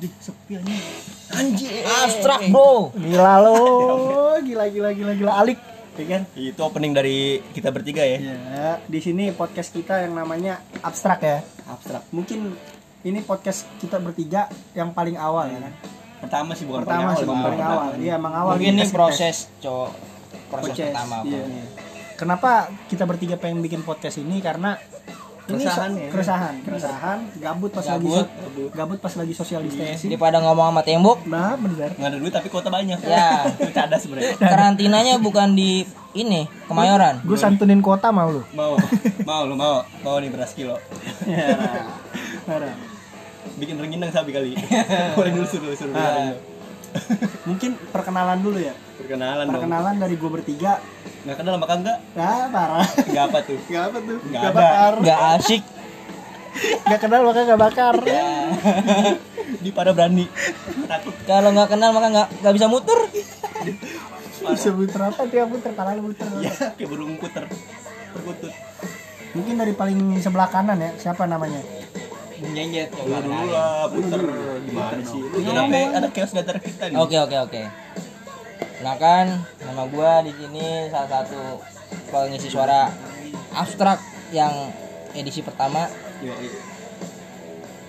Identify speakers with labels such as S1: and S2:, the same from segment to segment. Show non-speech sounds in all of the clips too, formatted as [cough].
S1: Di sepi aja. Anjir.
S2: Abstrak bro.
S3: Gila lo, gila gila gila gila alik. Ya kan?
S1: Itu opening dari kita bertiga ya.
S3: Ya, di sini podcast kita yang namanya abstrak ya.
S1: Abstrak.
S3: Mungkin ini podcast kita bertiga yang paling awal ya kan.
S1: Pertama sih bukan
S3: Pertama sih
S1: paling
S3: paling awal. Iya, emang awal.
S2: Mungkin ini proses cowok proses
S3: Podcast,
S2: pertama
S3: iya.
S2: Bro.
S3: Kenapa kita bertiga pengen bikin podcast ini karena ini
S1: Keresahan
S3: so-
S1: ya.
S3: keresahan, keresahan, gabut pas lagi
S2: Gabut.
S3: so- gabut pas lagi social distancing.
S2: Daripada ngomong sama tembok,
S3: Nah, bener.
S1: Nggak ada duit tapi kuota banyak.
S2: Ya. [laughs]
S1: Itu cadas sebenarnya.
S2: karantinanya bukan di ini Kemayoran.
S3: Gue santunin kota mau lu.
S1: Mau, mau lu mau, mau nih beras kilo.
S3: Ya.
S1: Bikin rengginang sabi kali. [laughs] Boleh dulu suruh suruh
S3: Ah. Mungkin perkenalan dulu ya.
S1: Perkenalan dong.
S3: Perkenalan dari gue bertiga.
S1: Nggak kenal sama Kangga?
S3: Nah, parah.
S1: Nggak apa tuh?
S3: Gak apa tuh?
S1: Nggak
S3: Gak
S1: ada.
S3: bakar.
S2: Gak asik.
S3: Gak kenal maka gak bakar.
S1: Di pada berani. Takut.
S2: Kalau nggak kenal maka nggak nggak bisa muter.
S3: Bisa muter apa dia muter lu muter.
S1: Ya, kayak burung puter. Perkutut.
S3: Mungkin dari paling sebelah kanan ya. Siapa namanya?
S2: Jenjet
S1: Dulu dulu lah, puter. Gimana sih? Lu kenapa ada chaos di antara kita nih?
S2: Oke oke oke. Silakan nama gua di sini salah satu pengisi suara abstrak yang edisi pertama
S1: iya.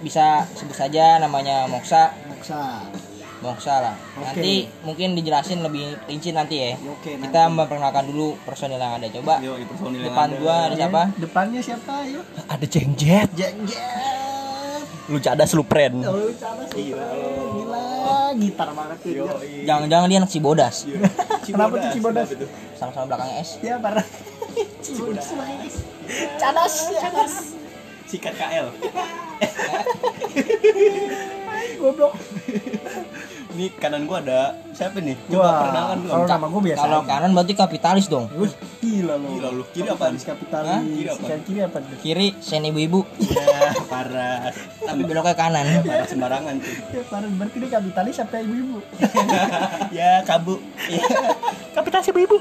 S2: bisa sebut saja namanya Moksa
S3: Moksa.
S2: Moksa lah.
S3: Oke.
S2: Nanti mungkin dijelasin lebih rinci nanti ya.
S3: Oke, nanti.
S2: Kita memperkenalkan dulu personil yang ada. Coba
S1: Yo, iya, personil yang
S2: depan
S1: ada.
S2: gua ada siapa?
S3: Depannya siapa? Ayo.
S1: Ada jengjet.
S3: Jengjet.
S1: Lu cadas lu pren.
S3: Oh, lu cara sih. Gitar banget dia.
S1: iya.
S2: Jangan-jangan dia anak Cibodas. [laughs]
S3: Kenapa tuh Cibodas?
S1: Kenapa tuh?
S2: Sama-sama belakangnya S.
S3: Ya parah. [laughs] Cibodas. Cadas, cadas.
S1: Sikat KL.
S3: Goblok.
S1: Ini kanan gua ada siapa nih? Coba
S3: Wah,
S1: perkenalan dulu.
S3: kalau nama gue biasa.
S2: Kalau kanan berarti kapitalis dong.
S3: Gila lu.
S1: Gila lu. Kiri
S3: kapitalis,
S1: apaan?
S3: kapitalis.
S2: Hah?
S1: Kiri apaan?
S3: Kiri, kiri apa?
S2: Kiri sen ibu-ibu,
S1: Ya, parah.
S2: tapi beloknya kanan.
S1: Parah sembarangan tuh.
S3: Ya, parah. Berarti dia kapitalis apa ibu-ibu? [laughs]
S1: ya, kabu.
S3: kapitalis ibu-ibu.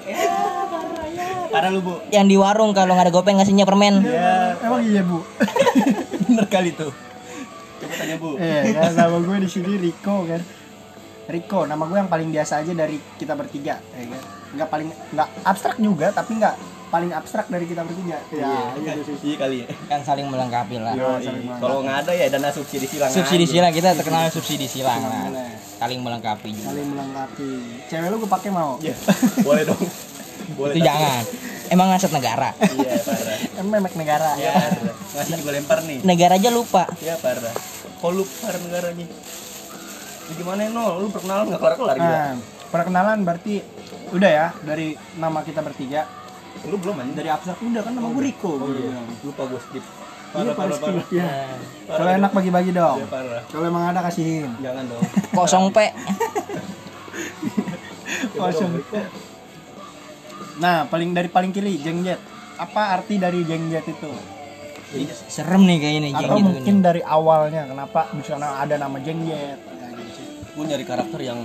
S1: Parah lu, Bu.
S2: Yang di warung kalau nggak ada gopeng ngasihnya permen.
S1: Ya,
S3: Emang iya, Bu? [laughs]
S1: bener kali tuh. Coba tanya, Bu.
S3: Eh, kan nama gue di sini Riko kan. Riko, nama gue yang paling biasa aja dari kita bertiga, ya kan. Nggak paling nggak abstrak juga, tapi nggak paling abstrak dari kita bertiga. Ya,
S1: Iya,
S3: gitu sih.
S1: iya kali ya.
S2: Kan saling melengkapi lah.
S3: Yo.
S1: Iya. Kalau nggak ada ya dana subsidi silang.
S2: Subsidi
S1: aja.
S2: silang kita terkenal subsidi silang lah. Saling melengkapi juga.
S3: Saling melengkapi. Cewek lu gue pakai mau?
S1: Iya, [laughs] boleh dong. Boleh.
S2: Itu
S1: tapi-
S2: jangan. Emang ngaset negara.
S1: Iya, parah.
S3: Emang memek negara.
S1: Iya, parah. Ngasih juga lempar nih.
S2: Negara aja lupa.
S1: Iya, parah. Kok lu parah negaranya? Ya, gimana no? Lu perkenalan nggak kelar-kelar gitu?
S3: Nah, perkenalan berarti udah ya dari nama kita bertiga.
S1: Lu belum anjing.
S3: Dari abstrak udah kan nama gue Riko.
S1: Oh
S3: gua
S1: iya. Lupa gue skip.
S3: Iya,
S1: Parah, parah,
S3: parah,
S1: parah.
S3: Iya.
S1: Parah,
S3: Kalau enak bagi-bagi dong.
S1: Iya, parah.
S3: Kalau emang ada kasihin.
S1: Jangan dong.
S2: Kosong P. [laughs]
S1: Coba
S3: Kosong. Nah, paling dari paling kiri jengjet. Apa arti dari jengjet itu?
S2: Serem nih kayak ini
S3: Atau
S2: gitu
S3: mungkin dari awalnya kenapa bisa ada nama jengjet? Ya.
S1: Gue nyari karakter yang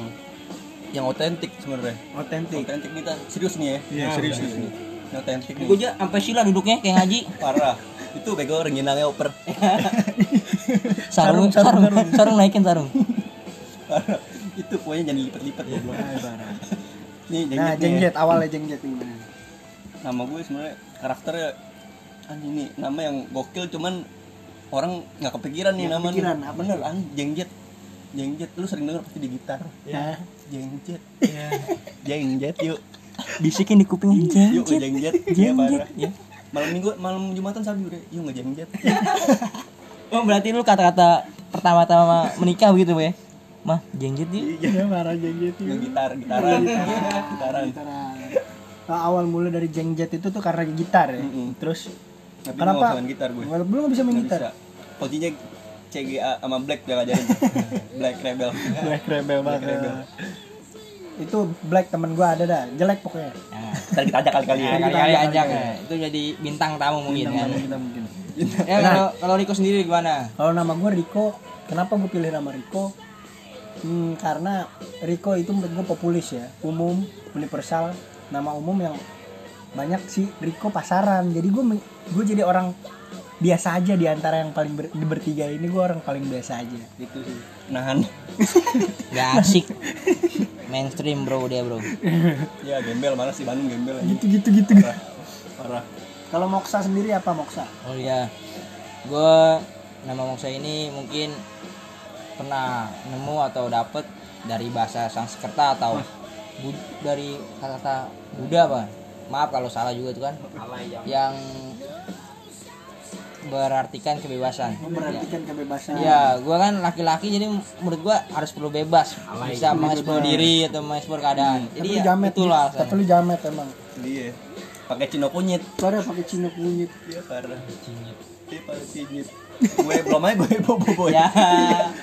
S1: yang otentik sebenarnya.
S3: Otentik.
S1: Otentik kita serius nih ya.
S3: Iya,
S1: serius
S3: serius.
S1: nih. Yang otentik nih.
S2: Gue aja sampai sila duduknya kayak ngaji. [laughs]
S1: Parah. Itu bego rengginangnya oper. [laughs]
S2: Sarung,
S3: Sarung,
S2: sarung,
S3: sarung,
S2: sarung, naikin sarung.
S1: Parah. Itu pokoknya jangan lipat-lipat [laughs] ya. Nih jengjet,
S3: Nah,
S1: nih.
S3: jengjet awalnya jengjet gimana?
S1: Nama gue sebenarnya karakternya anjing nih nama yang gokil cuman orang nggak kepikiran nih
S3: Nggak
S1: nama
S3: kepikiran,
S1: nih.
S3: apa
S1: Bener anjing jengjet. Jengjet lu sering denger pasti di gitar.
S3: Ya.
S1: Jengjet. [laughs] Jengjet yuk.
S2: Bisikin di kuping
S1: Yuk
S2: jengjet.
S1: Iya
S2: Jengjet.
S1: Ya. Malam minggu malam Jumatan sabi udah. Yuk ngejengjet. [laughs]
S2: Oh berarti lu kata-kata pertama-tama menikah begitu ya? Mah jengjet yuk.
S3: Iya, marah jengjet
S1: Yang
S3: itu.
S1: gitar, gitaran. Gitaran.
S3: Gitaran. Nah, awal mulai dari jengjet itu tuh karena gitar ya. Terus
S1: Tapi
S3: Kenapa?
S1: gitar gue.
S3: Gua belum bisa main
S1: Nggak
S3: gitar.
S1: bisa. CGA sama Black yang ngajarin. [laughs] Black Rebel.
S3: Black rebel banget.
S1: Black Rebel.
S3: Itu Black temen gua ada dah, jelek pokoknya.
S2: Nah,
S1: Ntar kita ajak kali-kali ya.
S2: ya, kali-kali ajak ya. Itu jadi bintang tamu mungkin kan.
S3: Kita mungkin. [laughs]
S2: Ya kalau kalau Riko sendiri gimana?
S3: Kalau nama gue Riko, kenapa gue pilih nama Riko? Hmm, karena Riko itu menurut gue populis ya, umum, universal, nama umum yang banyak sih Riko pasaran. Jadi gue gue jadi orang biasa aja di antara yang paling ber- di bertiga ini gue orang paling biasa aja.
S1: Itu sih. Nahan. [laughs]
S2: Gak asik. Mainstream bro dia bro. [laughs]
S1: ya gembel mana sih Bandung gembel aja.
S3: Gitu gitu gitu.
S1: Parah. Parah.
S3: Kalau Moksa sendiri apa Moksa?
S2: Oh iya. Gue nama Moksa ini mungkin pernah nemu atau dapet dari bahasa Sanskerta atau Bud- dari kata-kata Buddha apa? Maaf kalau salah juga itu kan. Yang berartikan kebebasan.
S3: memperhatikan kebebasan.
S2: Ya, gua kan laki-laki jadi menurut gua harus perlu bebas, bisa mengeksplor diri atau mengeksplor keadaan.
S3: tapi
S2: Jadi
S3: lu
S2: ya
S3: jamet
S2: itulah.
S3: tapi lu jamet emang.
S1: Iya. Pakai cino kunyit.
S3: Sorry pakai cino kunyit.
S1: Iya parah. Cinyit iya parah cinyit gue belum aja gue bobo boy.
S2: Ya.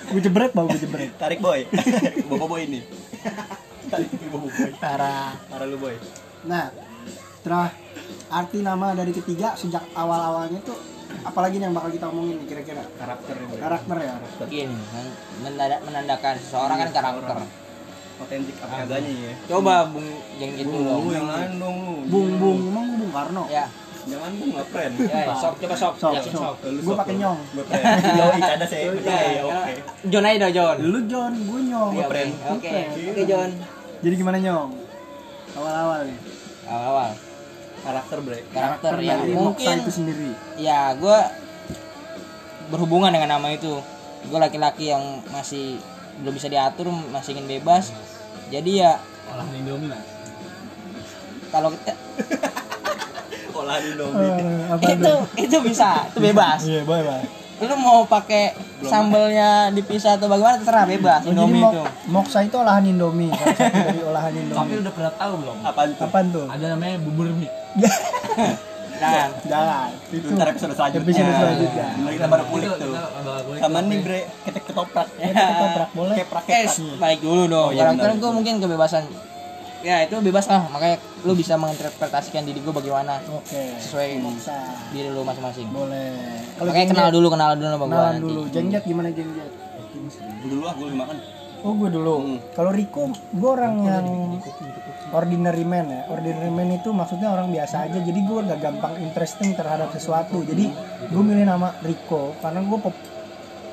S3: gue jebret bau gue jebret.
S1: Tarik boy. [laughs] Bobo boy ini. Tarik bobo boy.
S3: Parah.
S1: Parah lu boy.
S3: Nah setelah arti nama dari ketiga sejak awal-awalnya tuh apalagi nih yang bakal kita omongin nih kira-kira
S1: karakternya boy
S3: karakter ya
S2: Mungkin men- menanda- menandakan seseorang kan karakter.
S1: otentik apa adanya ya
S2: Coba Bung Jenggit dulu.
S1: lu
S2: dong.
S1: yang lain dong lu
S3: bung bung emang gue bung Karno
S2: Ya,
S1: jangan bung nggak friend
S2: ya, sok coba sok.
S3: Sok, sok.
S2: sok.
S3: Gue pakai nyong.
S1: gue friend yo ada saya
S2: Ya,
S1: ya oke
S2: John aja dong, John.
S3: lu John gue nyong
S2: Iya, Oke,
S1: friend.
S2: oke. Oke, John.
S3: jadi gimana nyong awal-awal nih
S2: Awal-awal
S1: karakter bre.
S2: Karakter yang
S3: dari Moksa
S2: mungkin
S3: itu sendiri.
S2: ya gue berhubungan dengan nama itu. Gue laki-laki yang masih belum bisa diatur masih ingin bebas. Jadi ya
S4: olahan Indomie lah
S2: kalau [laughs] kita
S1: olahan indomie.
S3: Eh,
S2: itu itu bisa itu bebas.
S3: Iya boleh
S2: lu mau pakai sambelnya dipisah atau bagaimana terserah bebas. Indomie itu.
S3: Moksa itu olahan Indomie salah satu dari [laughs] olahan
S4: tapi udah pernah tahu belum?
S1: Apaan tuh?
S3: Apaan tuh?
S4: Ada namanya bubur mie. [laughs]
S2: Jangan
S3: jangan itu
S1: ntar episode selanjutnya.
S3: Episode selanjutnya.
S1: Nah, kita baru kulik
S4: Itu
S1: tuh.
S4: kita
S1: sama nih bre. Ketek ketoprak
S3: kita ketoprak boleh?
S1: Keprak
S2: eh balik dulu dong.
S1: Oh, iya,
S2: gue mungkin kebebasan ya itu bebas lah. Makanya lu bisa menginterpretasikan diri gue bagaimana.
S3: Oke.
S2: Sesuai
S3: Moksa
S2: diri lu masing-masing.
S3: Boleh. Kalau
S2: makanya kenal dulu kenal dulu sama gue
S3: kenalan
S2: nanti.
S3: dulu. Jengjet gimana jengjet
S1: dulu ah gue lebih makan.
S3: Oh gue dulu.
S1: Hmm.
S3: Kalau Riko, gue orang yang ordinary man ya. Ordinary man itu maksudnya orang biasa aja. Jadi gue gak gampang interesting terhadap sesuatu. Jadi gue milih nama Riko karena gue pop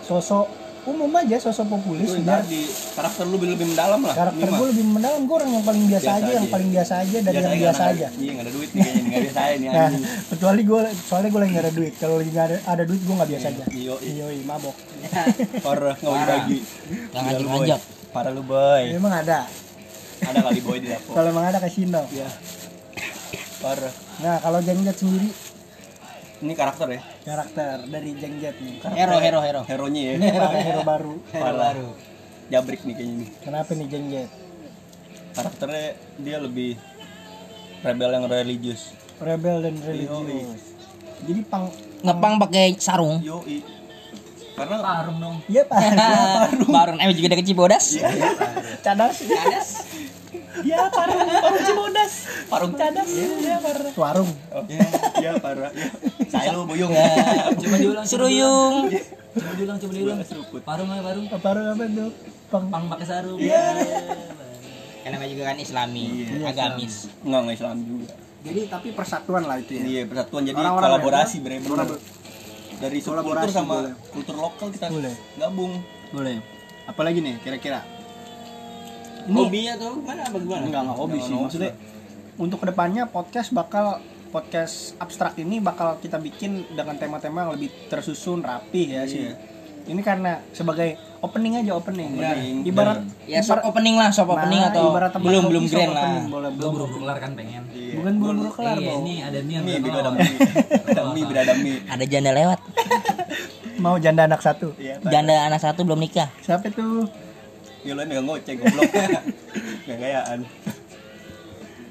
S3: sosok umum aja, sosok populis. Biar
S1: tadi karakter lu lebih mendalam lah
S3: karakter
S1: Ini
S3: gue lebih mendalam. Gue orang yang paling biasa,
S1: Biasa
S3: aja, yang
S1: aja.
S3: paling biasa aja dari yang biasa
S1: nggak
S3: aja.
S1: iya nggak ada duit nih kayaknya nggak biasa aja nih [laughs]
S3: Nah, kecuali gue, soalnya gue lagi gak ada duit. Kalau lagi gak ada, ada duit gue gak biasa aja.
S1: iyo iyo
S3: Yoi, mabok. [laughs]
S1: parah nggak
S2: Yang
S1: Gila lu, boy.
S2: ngajak-ngajak.
S1: parah lu boy
S3: Emang ada.
S1: ada kali boy di dapur
S3: Kalau emang ada kasino.
S1: ya parah
S3: Nah, kalau Jengjet sendiri
S1: ini karakter ya?
S3: Karakter dari Jengjet nih.
S2: hero hero hero
S1: hero. Nya ya?
S3: Ini pakai hero baru.
S1: parah [laughs] jabrik nih kayaknya nih.
S3: Kenapa nih Jengjet?
S1: karakternya dia lebih rebel yang religius.
S3: Rebel dan religius. Jadi pang
S2: ngepang pakai sarung.
S1: Yoi. Karena
S4: Tarum dong.
S3: Iya pak.
S2: baru eh juga ada kecibodas
S3: Cadas.
S1: ya parung. Parung cibodas parung. Cadas. Ya parah
S3: Warung.
S1: oh, ya, ya parah ya saya lu buyung
S4: Coba diulang.
S2: seruyung.
S4: Coba diulang, coba diulang.
S1: seruput
S4: Parung aja parung.
S3: Warung apa tuh? Pang.
S4: Pang pakai sarung.
S2: karena namanya juga kan islami
S1: Iya.
S2: agamis
S1: enggak enggak Islam juga
S3: Jadi tapi persatuan lah itu ya.
S1: iya persatuan jadi kolaborasi
S3: ya, kan?
S1: bener dari subkultur
S3: Kolaborasi
S1: sama
S3: boleh.
S1: kultur lokal kita
S3: Boleh.
S1: gabung
S3: Boleh. Apalagi nih kira-kira? Ini
S2: hobi atau gimana bagaimana
S3: enggak enggak hobi sih. Maksudnya untuk ke depannya podcast bakal podcast abstrak ini bakal kita bikin dengan tema-tema yang lebih tersusun rapi ya sih.
S1: Iya.
S3: Ini karena sebagai opening aja opening.
S1: Opening.
S3: Ibarat
S2: ya soft opening lah soft opening
S3: Nah,
S2: atau
S3: ibarat
S2: belum belum grand lah
S3: opening, boleh,
S4: Lu
S3: belum.
S4: buru kelar kan pengen.
S1: Iya.
S3: Bukan buru-buru kelar,
S4: Iya, ini ada mie
S1: mie
S4: yang belum
S1: ada mie ada mie ada mie
S2: ada janda lewat [laughs]
S3: Mau janda anak satu.
S1: iya
S2: janda anak satu belum nikah
S3: Siapa tuh?
S1: ya lo megang goceng goblok [laughs] gak gayaan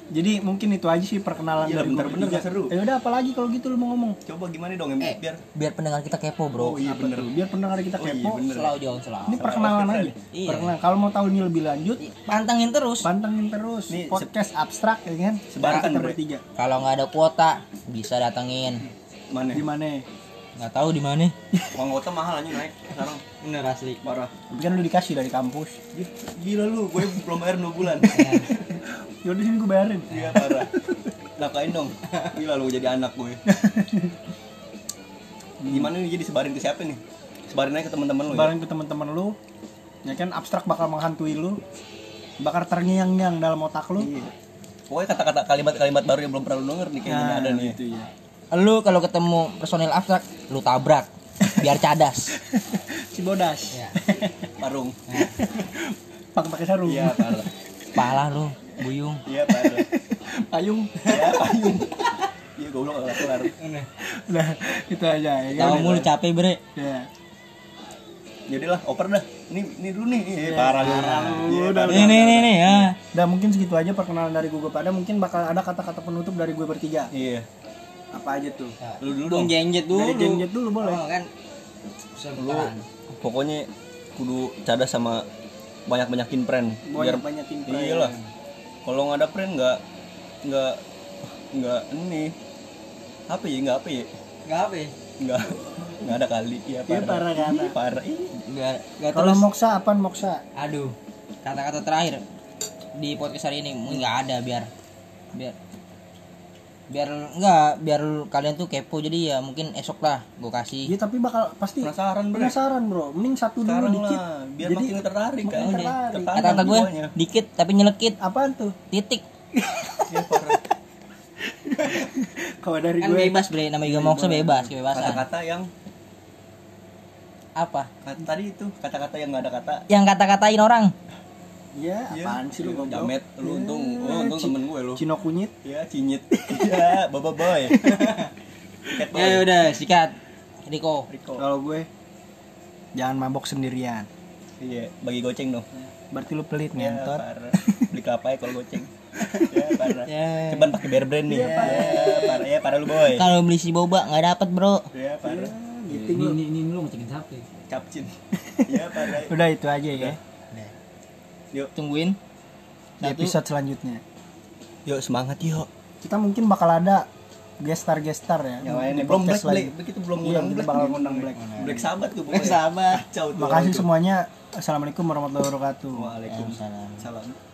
S3: Jadi mungkin itu aja sih perkenalan
S1: Iya,
S3: dari gua
S1: bener-bener
S3: bertiga.
S1: gak seru.
S3: Ya udah apalagi kalau gitu lu mau ngomong.
S1: coba gimana dong
S2: Eh.
S1: biar
S2: biar pendengar kita kepo bro
S1: oh iya
S3: Apa
S1: bener
S3: tuh? Biar pendengar kita
S1: Oh, iya,
S3: kepo.
S1: bener.
S2: selalu jauh selalu
S3: Ini perkenalan
S1: Keren.
S3: aja.
S2: Iya.
S3: Perkenalan. Kalau mau tahu ini lebih lanjut,
S2: pantangin terus
S3: pantengin terus
S1: Nih,
S3: podcast abstrak ya kan.
S1: Sebarkan, Bre.
S3: bertiga.
S2: kalau nggak ada kuota bisa datengin
S1: mana
S3: Di mana?
S2: nggak tahu di mana
S1: uang kota mahal aja naik sekarang
S2: bener asli
S1: parah
S3: Tapi kan lu dikasih dari kampus.
S1: gila lu gue belum bayar 2 bulan
S3: Yaudah sini gue bayarin.
S1: iya parah. Nakain dong. Gila lu jadi anak gue [laughs] gimana nih jadi sebarin ke siapa nih? Sebarin aja ke teman-teman lu ya?
S3: Bareng ke teman-teman lu. Ya kan abstrak bakal menghantui lu. Bakal terngiang-ngiang dalam otak lu.
S1: Iya. pokoknya kata-kata kalimat-kalimat baru yang belum pernah lu denger nih kayaknya ada nih.
S3: gitu ya
S2: Lu kalau ketemu personil abstrak, lu tabrak. Biar cadas. [laughs]
S3: Cibodas
S2: Ya.
S1: parung. [laughs]
S3: Pakai pakai sarung.
S1: Iya parah.
S2: Pala lu, buyung.
S1: iya
S3: payung
S1: iya payung iya goblok gak kelar
S3: nah itu aja ya?
S2: Tahu mulu capek bre.
S3: ya
S1: Yaudah lah, oper dah. Ini ini dulu nih. Iya, parah.
S3: parah lu,
S1: Iya,
S3: udah,
S1: parah.
S2: Nih nih nih nih ya.
S3: Dan mungkin segitu aja perkenalan dari gue pada mungkin bakal ada kata-kata penutup dari gue bertiga.
S1: Iya.
S3: Apa aja tuh?
S1: Lu dulu
S2: Dong jengjet dulu.
S3: Dari Genjet dulu boleh.
S2: Oh, kan.
S1: Lu pokoknya kudu cadas sama banyak-banyakin friend.
S3: Banyak banyakin friend.
S1: Iya lah. Kalau nggak ada friend nggak nggak nggak ini apa ya nggak apa ya
S2: Enggak apa ya?
S1: nggak nggak ada kali ya
S3: Iya, parah kata.
S1: Ih, parah Ih.
S2: Enggak enggak
S3: Kalau moksa apaan moksa?
S2: Aduh. Kata-kata terakhir di podcast hari ini mungkin nggak ada biar biar biar enggak biar kalian tuh kepo jadi ya mungkin esok lah gue kasih.
S3: Iya tapi bakal pasti
S1: penasaran bro
S3: penasaran bro. Mending satu dulu
S1: sekarang
S3: dikit.
S1: lah biar
S3: Jadi
S1: makin tertarik kan?
S3: makin tertarik.
S1: Tertarik
S2: kata-kata gue dikit tapi nyelekit.
S3: Apaan tuh?
S2: titik.
S1: Iya, parah. [laughs]
S3: Kalau dari
S2: kan
S3: gue
S2: bebas bre. Nama juga moksa bebas kebebasan
S1: kata-kata yang
S2: apa?
S1: Kata tadi itu kata-kata yang nggak ada kata.
S2: Yang kata-katain orang
S3: Iya,
S1: Iya.
S3: apaan sih lu goblok?
S1: jamet lu untung. Lu untung temen gue lu.
S3: Cino kunyit. [laughs]
S1: ya cinyit. Ya baba boy. Boy.
S2: ya udah sikat. Riko.
S1: Riko.
S3: Kalau gue jangan mabok sendirian.
S1: iya bagi goceng dong.
S3: Berarti lu pelit
S1: ya,
S3: ngentot.
S1: parah. Beli kelapa ya kalau goceng. Ya parah.
S2: Ya.
S1: cuman pakai bear brand nih. Ya parah. Ya parah. Lu boy.
S2: Kalau beli si boba nggak dapet bro.
S1: Ya parah.
S3: Gitu
S4: Ini ini ini lu mau ya?
S1: capcin. Ya parah.
S3: Udah itu aja ya.
S1: Yuk
S2: tungguin
S3: Di
S2: Satu.
S3: episode selanjutnya.
S1: yuk semangat yuk
S3: Kita mungkin bakal ada gestar-gestar ya.
S1: yang lainnya belum black black begitu belum
S3: Iya,
S1: black
S3: bakal ngundang Black.
S1: black sahabat tuh
S2: Black sahabat.
S3: Makasih semuanya. Assalamualaikum warahmatullahi wabarakatuh.
S1: Waalaikumsalam salam